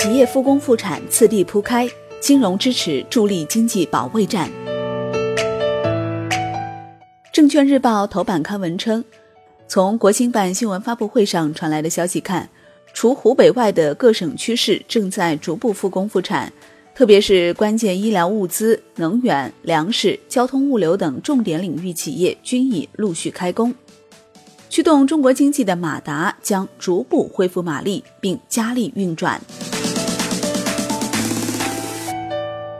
企业复工复产次第铺开，金融支持助力经济保卫战。证券日报头版刊文称，从国新办新闻发布会上传来的消息看，除湖北外的各省区市正在逐步复工复产，特别是关键医疗物资、能源、粮食、交通物流等重点领域企业均已陆续开工。驱动中国经济的马达将逐步恢复马力，并加力运转。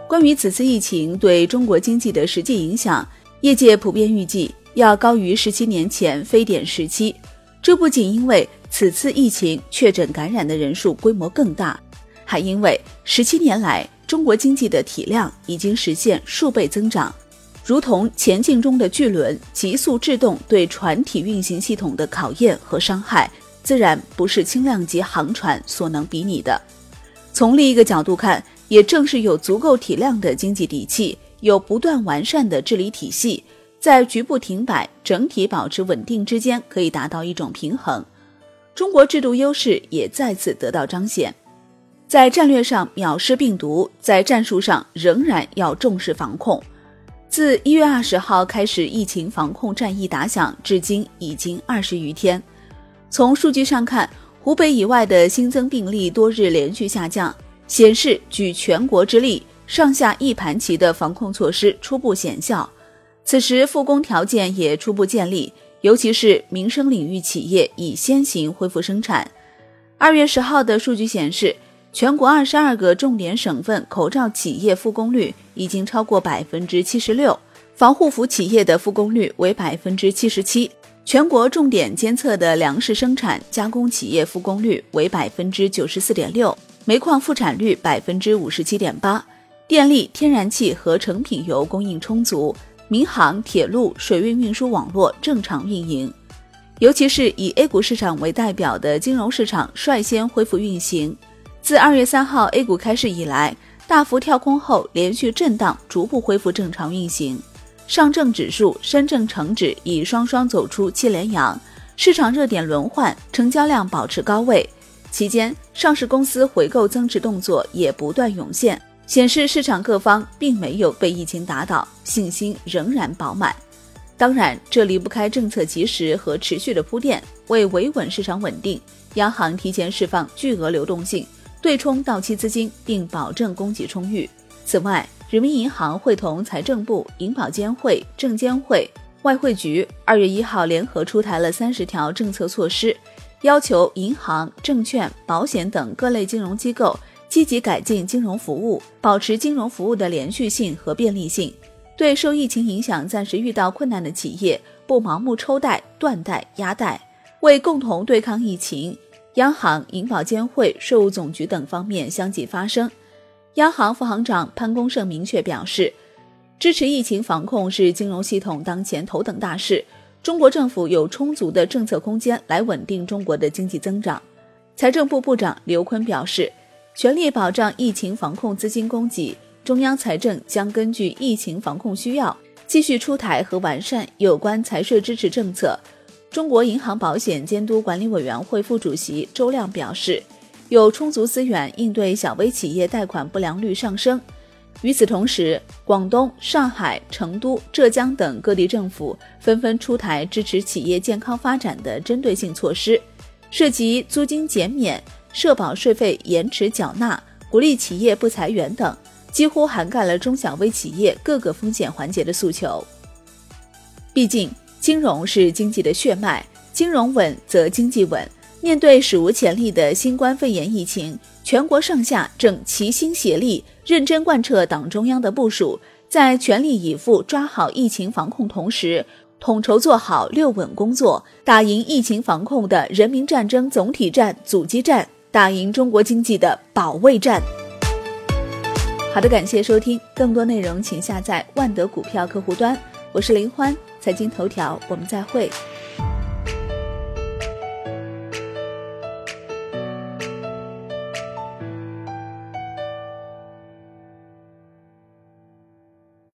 关于此次疫情对中国经济的实际影响，业界普遍预计要高于十七年前非典时期。这不仅因为此次疫情确诊感染的人数规模更大，还因为十七年来中国经济的体量已经实现数倍增长。如同前进中的巨轮急速制动对船体运行系统的考验和伤害，自然不是轻量级航船所能比拟的。从另一个角度看，也正是有足够体量的经济底气，有不断完善的治理体系，在局部停摆、整体保持稳定之间，可以达到一种平衡。中国制度优势也再次得到彰显，在战略上藐视病毒，在战术上仍然要重视防控。自一月二十号开始，疫情防控战役打响，至今已经二十余天。从数据上看，湖北以外的新增病例多日连续下降，显示举全国之力，上下一盘棋的防控措施初步显效。此时复工条件也初步建立，尤其是民生领域企业已先行恢复生产。二月十号的数据显示。全国二十二个重点省份口罩企业复工率已经超过百分之七十六，防护服企业的复工率为百分之七十七。全国重点监测的粮食生产加工企业复工率为百分之九十四点六，煤矿复产率百分之五十七点八。电力、天然气和成品油供应充足，民航、铁路、水运运输网络正常运营。尤其是以 A 股市场为代表的金融市场率先恢复运行。自二月三号 A 股开市以来，大幅跳空后连续震荡，逐步恢复正常运行。上证指数、深证成指已双双走出七连阳，市场热点轮换，成交量保持高位。期间，上市公司回购增持动作也不断涌现，显示市场各方并没有被疫情打倒，信心仍然饱满。当然，这离不开政策及时和持续的铺垫，为维稳市场稳定，央行提前释放巨额流动性。对冲到期资金，并保证供给充裕。此外，人民银行会同财政部、银保监会、证监会、外汇局，二月一号联合出台了三十条政策措施，要求银行、证券、保险等各类金融机构积极改进金融服务，保持金融服务的连续性和便利性。对受疫情影响暂时遇到困难的企业，不盲目抽贷、断贷、压贷，为共同对抗疫情。央行、银保监会、税务总局等方面相继发声。央行副行长潘功胜明确表示，支持疫情防控是金融系统当前头等大事。中国政府有充足的政策空间来稳定中国的经济增长。财政部部长刘昆表示，全力保障疫情防控资金供给，中央财政将根据疫情防控需要，继续出台和完善有关财税支持政策。中国银行保险监督管理委员会副主席周亮表示，有充足资源应对小微企业贷款不良率上升。与此同时，广东、上海、成都、浙江等各地政府纷纷出台支持企业健康发展的针对性措施，涉及租金减免、社保税费延迟缴纳、鼓励企业不裁员等，几乎涵盖了中小微企业各个风险环节的诉求。毕竟。金融是经济的血脉，金融稳则经济稳。面对史无前例的新冠肺炎疫情，全国上下正齐心协力，认真贯彻党中央的部署，在全力以赴抓好疫情防控同时，统筹做好六稳工作，打赢疫情防控的人民战争总体战、阻击战，打赢中国经济的保卫战。好的，感谢收听，更多内容请下载万德股票客户端。我是林欢。财经头条，我们再会。